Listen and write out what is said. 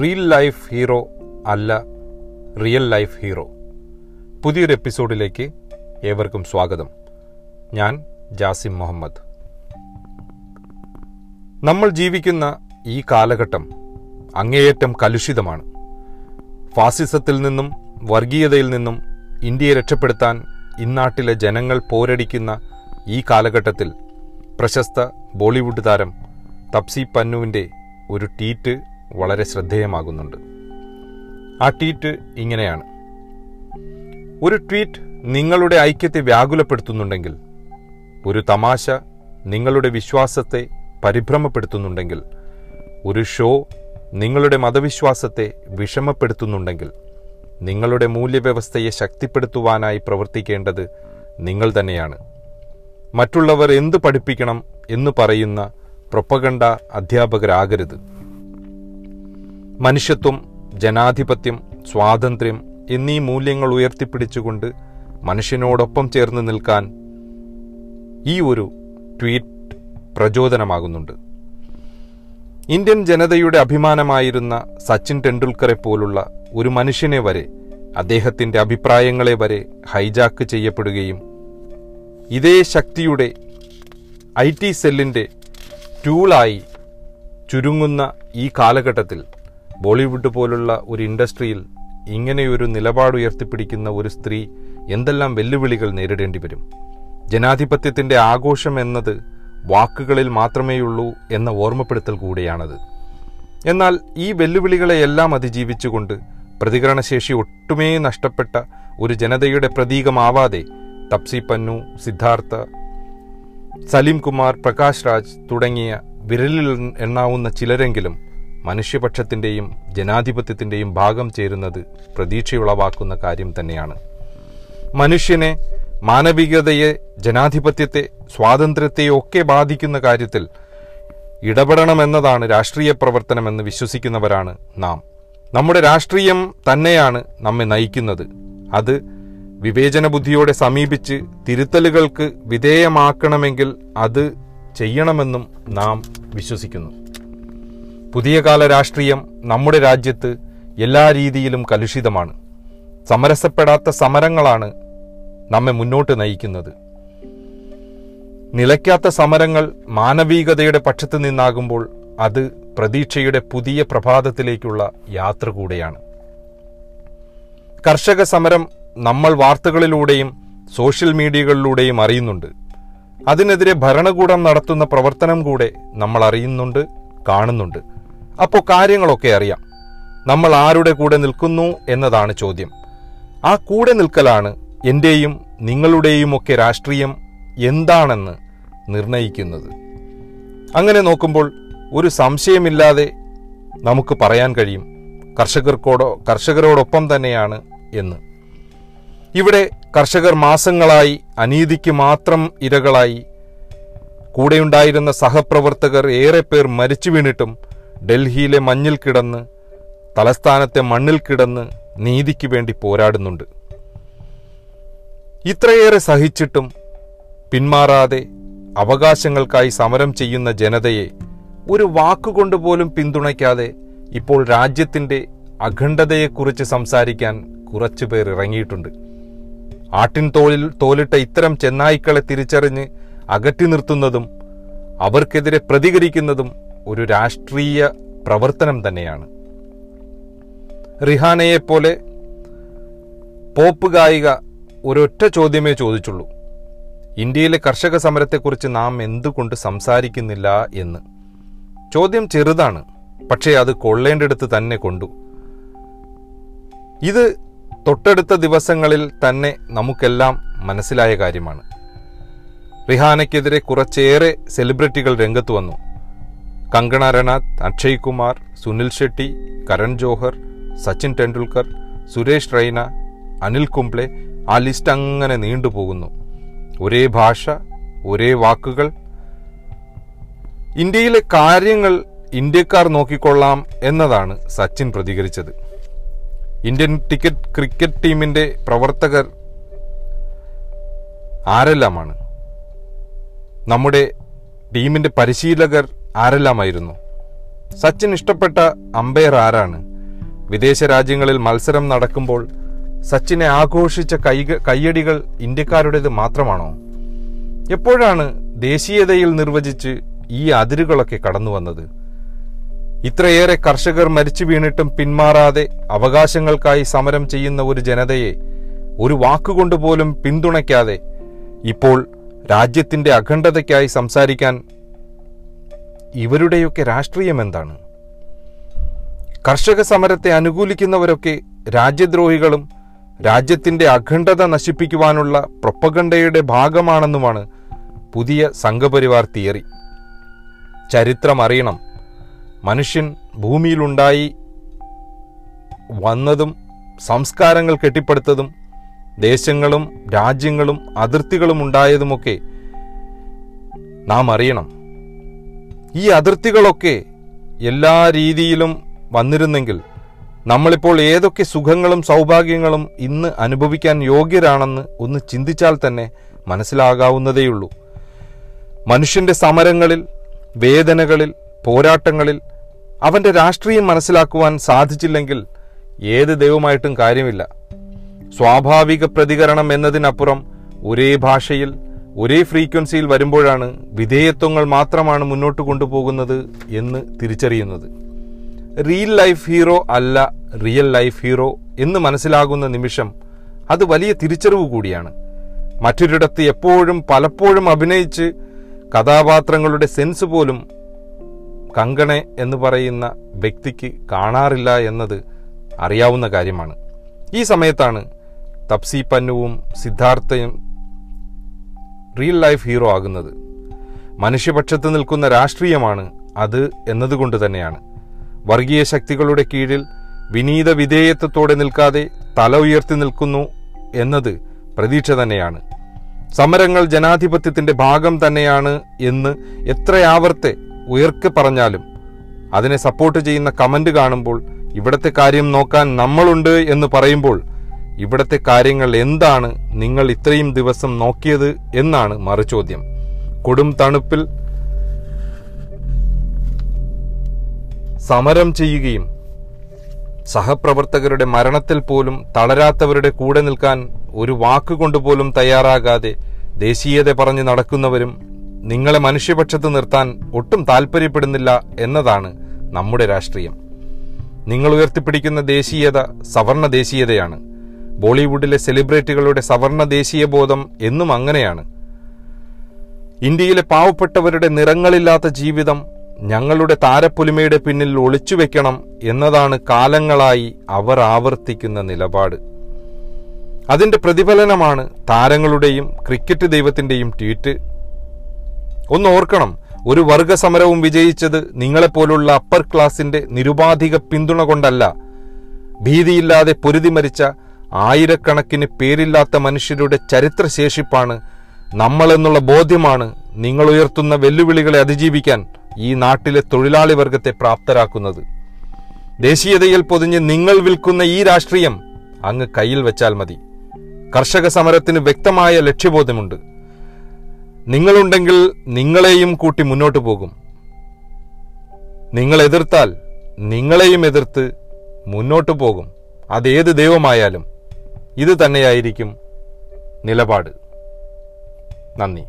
Real life hero അല്ല real life hero പുതിയൊരു എപ്പിസോഡിലേക്ക് ഏവർക്കും സ്വാഗതം. ഞാൻ ജാസിം മുഹമ്മദ്. നമ്മൾ ജീവിക്കുന്ന ഈ കാലഘട്ടം അങ്ങേയറ്റം കലുഷിതമാണ്. ഫാസിസത്തിൽ നിന്നും വർഗീയതയിൽ നിന്നും ഇന്ത്യയെ രക്ഷപ്പെടുത്താൻ ഇന്നാട്ടിലെ ജനങ്ങൾ പോരടിക്കുന്ന ഈ കാലഘട്ടത്തിൽ പ്രശസ്ത ബോളിവുഡ് താരം തപ്സി പന്നുവിന്റെ ഒരു ട്വീറ്റ് വളരെ ശ്രദ്ധേയമാകുന്നുണ്ട്. ആ ട്വീറ്റ് ഇങ്ങനെയാണ്. ഒരു ട്വീറ്റ് നിങ്ങളുടെ ഐക്യത്തെ വ്യാകുലപ്പെടുത്തുന്നുണ്ടെങ്കിൽ ഒരു തമാശ നിങ്ങളുടെ വിശ്വാസത്തെ പരിഭ്രമപ്പെടുത്തുന്നുണ്ടെങ്കിൽ ഒരു ഷോ നിങ്ങളുടെ മതവിശ്വാസത്തെ വിഷമപ്പെടുത്തുന്നുണ്ടെങ്കിൽ നിങ്ങളുടെ മൂല്യവ്യവസ്ഥയെ ശക്തിപ്പെടുത്തുവാനായി പ്രവർത്തിക്കേണ്ടത് നിങ്ങൾ തന്നെയാണ്. മറ്റുള്ളവർ എന്ത് പഠിപ്പിക്കണം എന്ന് പറയുന്ന പ്രൊപ്പഗണ്ട അധ്യാപകരാകരുത്. മനുഷ്യത്വം ജനാധിപത്യം സ്വാതന്ത്ര്യം എന്നീ മൂല്യങ്ങൾ ഉയർത്തിപ്പിടിച്ചുകൊണ്ട് മനുഷ്യനോടൊപ്പം ചേർന്ന് നിൽക്കാൻ ഈ ഒരു ട്വീറ്റ് പ്രചോദനമാകുന്നുണ്ട്. ഇന്ത്യൻ ജനതയുടെ അഭിമാനമായിരുന്ന സച്ചിൻ ടെണ്ടുൽക്കറെ പോലുള്ള ഒരു മനുഷ്യനെ വരെ അദ്ദേഹത്തിന്റെ അഭിപ്രായങ്ങളെ വരെ ഹൈജാക്ക് ചെയ്യപ്പെടുകയും ഇതേ ശക്തിയുടെ ഐ ടി സെല്ലിന്റെ ടൂളായി ചുരുങ്ങുന്ന ഈ കാലഘട്ടത്തിൽ ബോളിവുഡ് പോലുള്ള ഒരു ഇൻഡസ്ട്രിയിൽ ഇങ്ങനെയൊരു നിലപാട് ഉയർത്തിപ്പിടിക്കുന്ന ഒരു സ്ത്രീ എന്തെല്ലാം വെല്ലുവിളികൾ നേരിടേണ്ടി വരും? ജനാധിപത്യത്തിന്റെ ആഘോഷം എന്നത് വാക്കുകളിൽ മാത്രമേയുള്ളൂ എന്ന ഓർമ്മപ്പെടുത്തൽ കൂടിയാണത്. എന്നാൽ ഈ വെല്ലുവിളികളെയെല്ലാം അതിജീവിച്ചുകൊണ്ട് പ്രതികരണശേഷി ഒട്ടുമേ നഷ്ടപ്പെട്ട ഒരു ജനതയുടെ പ്രതീകമാവാതെ തപ്സി പന്നു സിദ്ധാർത്ഥ സലീം കുമാർ പ്രകാശ് രാജ് തുടങ്ങിയ വിരലിൽ എണ്ണാവുന്ന ചിലരെങ്കിലും മനുഷ്യപക്ഷത്തിന്റെയും ജനാധിപത്യത്തിന്റെയും ഭാഗം ചേരുന്നത് പ്രതീക്ഷയുളവാക്കുന്ന കാര്യം തന്നെയാണ്. മനുഷ്യനെ മാനവികതയെ ജനാധിപത്യത്തെ സ്വാതന്ത്ര്യത്തെയോ ഒക്കെ ബാധിക്കുന്ന കാര്യത്തിൽ ഇടപെടണമെന്നതാണ് രാഷ്ട്രീയ പ്രവർത്തനമെന്ന് വിശ്വസിക്കുന്നവരാണ് നാം. നമ്മുടെ രാഷ്ട്രീയം തന്നെയാണ് നമ്മെ നയിക്കുന്നത്. അത് വിവേചന ബുദ്ധിയോടെ സമീപിച്ച് തിരുത്തലുകൾക്ക് വിധേയമാക്കണമെങ്കിൽ അത് ചെയ്യണമെന്നും നാം വിശ്വസിക്കുന്നു. പുതിയ കാല രാഷ്ട്രീയം നമ്മുടെ രാജ്യത്ത് എല്ലാ രീതിയിലും കലുഷിതമാണ്. സമരസപ്പെടാത്ത സമരങ്ങളാണ് നമ്മെ മുന്നോട്ട് നയിക്കുന്നത്. നിലയ്ക്കാത്ത സമരങ്ങൾ മാനവികതയുടെ പക്ഷത്തു നിന്നാകുമ്പോൾ അത് പ്രതീക്ഷയുടെ പുതിയ പ്രഭാതത്തിലേക്കുള്ള യാത്ര കൂടെയാണ്. കർഷക സമരം നമ്മൾ വാർത്തകളിലൂടെയും സോഷ്യൽ മീഡിയകളിലൂടെയും അറിയുന്നുണ്ട്. അതിനെതിരെ ഭരണകൂടം നടത്തുന്ന പ്രവർത്തനം കൂടെ നമ്മൾ അറിയുന്നുണ്ട് കാണുന്നുണ്ട്. അപ്പോൾ കാര്യങ്ങളൊക്കെ അറിയാം. നമ്മൾ ആരുടെ കൂടെ നിൽക്കുന്നു എന്നതാണ് ചോദ്യം. ആ കൂടെ നിൽക്കലാണ് എന്റെയും നിങ്ങളുടെയുമൊക്കെ രാഷ്ട്രീയം എന്താണെന്ന് നിർണയിക്കുന്നത്. അങ്ങനെ നോക്കുമ്പോൾ ഒരു സംശയമില്ലാതെ നമുക്ക് പറയാൻ കഴിയും. കർഷകർക്കോടോ കർഷകരോടൊപ്പം തന്നെയാണ് എന്ന്. ഇവിടെ കർഷകർ മാസങ്ങളായി അനീതിക്ക് മാത്രം ഇരകളായി കൂടെയുണ്ടായിരുന്ന സഹപ്രവർത്തകർ ഏറെ പേർ മരിച്ചു വീണിട്ടും ഡൽഹിയിലെ മഞ്ഞിൽ കിടന്ന് തലസ്ഥാനത്തെ മണ്ണിൽ കിടന്ന് നീതിക്ക് വേണ്ടി പോരാടുന്നുണ്ട്. ഇത്രയേറെ സഹിച്ചിട്ടും പിന്മാറാതെ അവകാശങ്ങൾക്കായി സമരം ചെയ്യുന്ന ജനതയെ ഒരു വാക്കുകൊണ്ട് പോലും പിന്തുണയ്ക്കാതെ ഇപ്പോൾ രാജ്യത്തിന്റെ അഖണ്ഡതയെക്കുറിച്ച് സംസാരിക്കാൻ കുറച്ചുപേർ ഇറങ്ങിയിട്ടുണ്ട്. ആട്ടിൻ തോളിൽ തോലിട്ട ഇത്തരം ചെന്നായ്ക്കളെ തിരിച്ചറിഞ്ഞ് അകറ്റി നിർത്തുന്നതും അവർക്കെതിരെ പ്രതികരിക്കുന്നതും ഒരു രാഷ്ട്രീയ പ്രവർത്തനം തന്നെയാണ്. റിഹാനയെ പോലെ പോപ്പ് ഗായിക ഒരൊറ്റ ചോദ്യമേ ചോദിച്ചുള്ളൂ. ഇന്ത്യയിലെ കർഷക സമരത്തെക്കുറിച്ച് നാം എന്തുകൊണ്ട് സംസാരിക്കുന്നില്ല എന്ന്. ചോദ്യം ചെറുതാണ് പക്ഷേ അത് കൊള്ളേണ്ടടുത്ത് തന്നെ കൊണ്ടു. ഇത് തൊട്ടടുത്ത ദിവസങ്ങളിൽ തന്നെ നമുക്കെല്ലാം മനസ്സിലായ കാര്യമാണ്. റിഹാനയ്ക്കെതിരെ കുറച്ചേറെ സെലിബ്രിറ്റികൾ രംഗത്ത് വന്നു. കങ്കണ രണാത്ത് അക്ഷയ് കുമാർ സുനിൽ ഷെട്ടി കരൺ ജോഹർ സച്ചിൻ ടെണ്ടുൽക്കർ സുരേഷ് റൈന അനിൽ കുംബ്ലെ ആ ലിസ്റ്റ് അങ്ങനെ നീണ്ടുപോകുന്നു ഒരേ ഭാഷ ഒരേ വാക്കുകൾ. ഇന്ത്യയിലെ കാര്യങ്ങൾ ഇന്ത്യക്കാർ നോക്കിക്കൊള്ളാം എന്നതാണ് സച്ചിൻ പ്രതികരിച്ചത്. ഇന്ത്യൻ ടിക്കറ്റ് ക്രിക്കറ്റ് ടീമിന്റെ പ്രവർത്തകർ ആരെല്ലാമാണ്? നമ്മുടെ ടീമിന്റെ പരിശീലകർ ആരെല്ലാമായിരുന്നു? സച്ചിൻ ഇഷ്ടപ്പെട്ട അമ്പയർ ആരാണ്? വിദേശ രാജ്യങ്ങളിൽ മത്സരം നടക്കുമ്പോൾ സച്ചിനെ ആഘോഷിച്ച കൈ കയ്യടികൾ ഇന്ത്യക്കാരുടേത് മാത്രമാണോ? എപ്പോഴാണ് ദേശീയതയിൽ നിർവചിച്ച് ഈ അതിരുകളൊക്കെ കടന്നു വന്നത്? ഇത്രയേറെ കർഷകർ മരിച്ചു വീണിട്ടും പിന്മാറാതെ അവകാശങ്ങൾക്കായി സമരം ചെയ്യുന്ന ഒരു ജനതയെ ഒരു വാക്കുകൊണ്ട് പോലും പിന്തുണയ്ക്കാതെ ഇപ്പോൾ രാജ്യത്തിന്റെ അഖണ്ഡതയ്ക്കായി സംസാരിക്കാൻ ഇവരുടെയൊക്കെ രാഷ്ട്രീയം എന്താണ്? കർഷക സമരത്തെ അനുകൂലിക്കുന്നവരൊക്കെ രാജ്യദ്രോഹികളും രാജ്യത്തിന്റെ അഖണ്ഡത നശിപ്പിക്കുവാനുള്ള പ്രൊപ്പഗണ്ടയുടെ ഭാഗമാണെന്നുമാണ് പുതിയ സംഘപരിവാർ തിയറി. ചരിത്രം അറിയണം. മനുഷ്യൻ ഭൂമിയിലുണ്ടായി വന്നതും സംസ്കാരങ്ങൾ കെട്ടിപ്പടുത്തതും ദേശങ്ങളും രാജ്യങ്ങളും അതിർത്തികളും ഉണ്ടായതുമൊക്കെ നാം അറിയണം. ഈ അതിർത്തികളൊക്കെ എല്ലാ രീതിയിലും വന്നിരുന്നെങ്കിൽ നമ്മളിപ്പോൾ ഏതൊക്കെ സുഖങ്ങളും സൗഭാഗ്യങ്ങളും ഇന്ന് അനുഭവിക്കാൻ യോഗ്യരാണെന്ന് ഒന്ന് ചിന്തിച്ചാൽ തന്നെ മനസ്സിലാകാവുന്നതേയുള്ളൂ. മനുഷ്യന്റെ സമരങ്ങളിൽ വേദനകളിൽ പോരാട്ടങ്ങളിൽ അവന്റെ രാഷ്ട്രീയം മനസ്സിലാക്കുവാൻ സാധിച്ചില്ലെങ്കിൽ ഏത് ദൈവമായിട്ടും കാര്യമില്ല. സ്വാഭാവിക പ്രതികരണം എന്നതിനപ്പുറം ഒരേ ഭാഷയിൽ ഒരേ ഫ്രീക്വൻസിയിൽ വരുമ്പോഴാണ് വിധേയത്വങ്ങൾ മാത്രമാണ് മുന്നോട്ട് കൊണ്ടുപോകുന്നത് എന്ന് തിരിച്ചറിയുന്നത്. റിയൽ ലൈഫ് ഹീറോ അല്ല റിയൽ ലൈഫ് ഹീറോ എന്ന് മനസ്സിലാകുന്ന നിമിഷം അത് വലിയ തിരിച്ചറിവ് കൂടിയാണ്. മറ്റൊരിടത്ത് എപ്പോഴും പലപ്പോഴും അഭിനയിച്ച് കഥാപാത്രങ്ങളുടെ സെൻസ് പോലും കങ്കണെ എന്ന് പറയുന്ന വ്യക്തിക്ക് കാണാറില്ല എന്നത് അറിയാവുന്ന കാര്യമാണ്. ഈ സമയത്താണ് തപ്സി പന്നുവും സിദ്ധാർത്ഥയും റിയൽ ലൈഫ് ഹീറോ ആകുന്നത്. മനുഷ്യപക്ഷത്ത് നിൽക്കുന്ന രാഷ്ട്രീയമാണ് അത് എന്നതുകൊണ്ട് തന്നെയാണ്. വർഗീയ ശക്തികളുടെ കീഴിൽ വിനീത വിധേയത്വത്തോടെ നിൽക്കാതെ തല ഉയർത്തി നിൽക്കുന്നു എന്നത് പ്രതീക്ഷ തന്നെയാണ്. സമരങ്ങൾ ജനാധിപത്യത്തിന്റെ ഭാഗം തന്നെയാണ് എന്ന് എത്രയാവർത്തെ ഉയർക്കെ പറഞ്ഞാലും അതിനെ സപ്പോർട്ട് ചെയ്യുന്ന കമന്റ് കാണുമ്പോൾ ഇവിടത്തെ കാര്യം നോക്കാൻ നമ്മളുണ്ട് എന്ന് പറയുമ്പോൾ ഇവിടത്തെ കാര്യങ്ങൾ എന്താണ് നിങ്ങൾ ഇത്രയും ദിവസം നോക്കിയത് എന്നാണ് മറുചോദ്യം. കൊടും തണുപ്പിൽ സമരം ചെയ്യുകയും സഹപ്രവർത്തകരുടെ മരണത്തിൽ പോലും തളരാത്തവരുടെ കൂടെ നിൽക്കാൻ ഒരു വാക്കുകൊണ്ടുപോലും തയ്യാറാകാതെ ദേശീയത പറഞ്ഞ് നടക്കുന്നവരും നിങ്ങളെ മനുഷ്യപക്ഷത്ത് നിർത്താൻ ഒട്ടും താല്പര്യപ്പെടുന്നില്ല എന്നതാണ് നമ്മുടെ രാഷ്ട്രീയം. നിങ്ങൾ ഉയർത്തിപ്പിടിക്കുന്ന ദേശീയത സവർണ ദേശീയതയാണ്. ബോളിവുഡിലെ സെലിബ്രിറ്റികളുടെ സവർണ ദേശീയ ബോധം എന്നും അങ്ങനെയാണ്. ഇന്ത്യയിലെ പാവപ്പെട്ടവരുടെ നിറങ്ങളില്ലാത്ത ജീവിതം ഞങ്ങളുടെ താരപ്പൊലിമയുടെ പിന്നിൽ ഒളിച്ചു വെക്കണം എന്നതാണ് കാലങ്ങളായി അവർ ആവർത്തിക്കുന്ന നിലപാട്. അതിന്റെ പ്രതിഫലനമാണ് താരങ്ങളുടെയും ക്രിക്കറ്റ് ദൈവത്തിന്റെയും ട്വീറ്റ്. ഒന്ന് ഓർക്കണം ഒരു വർഗസമരവും വിജയിച്ചത് നിങ്ങളെപ്പോലുള്ള അപ്പർ ക്ലാസിന്റെ നിരുപാധിക പിന്തുണ കൊണ്ടല്ല. ഭീതിയില്ലാതെ പൊരുതി മരിച്ച ആയിരക്കണക്കിന് പേരില്ലാത്ത മനുഷ്യരുടെ ചരിത്രശേഷിപ്പാണ് നമ്മളെന്നുള്ള ബോധ്യമാണ് നിങ്ങൾ ഉയർത്തുന്ന വെല്ലുവിളികളെ അതിജീവിക്കാൻ ഈ നാട്ടിലെ തൊഴിലാളി വർഗത്തെ പ്രാപ്തരാക്കുന്നത്. ദേശീയതയിൽ പൊതിഞ്ഞ് നിങ്ങൾ വിൽക്കുന്ന ഈ രാഷ്ട്രീയം അങ്ങ് കയ്യിൽ വെച്ചാൽ മതി. കർഷക സമരത്തിന് വ്യക്തമായ ലക്ഷ്യബോധമുണ്ട്. നിങ്ങളുണ്ടെങ്കിൽ നിങ്ങളെയും കൂട്ടി മുന്നോട്ട് പോകും. നിങ്ങൾ എതിർത്താൽ നിങ്ങളെയും എതിർത്ത് മുന്നോട്ട് പോകും. അതേത് ദൈവമായാലും. ഇത് തന്നെയായിരിക്കും നിലപാട്. നന്ദി.